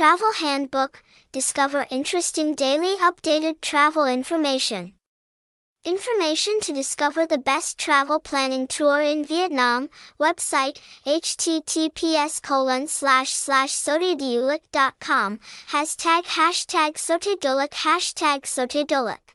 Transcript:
Travel Handbook, discover interesting daily updated travel information. Information to discover the best travel planning tour in Vietnam. Website https colon slash slash com. Hashtag hashtag sotaydulich hashtag Sổtaydulịch.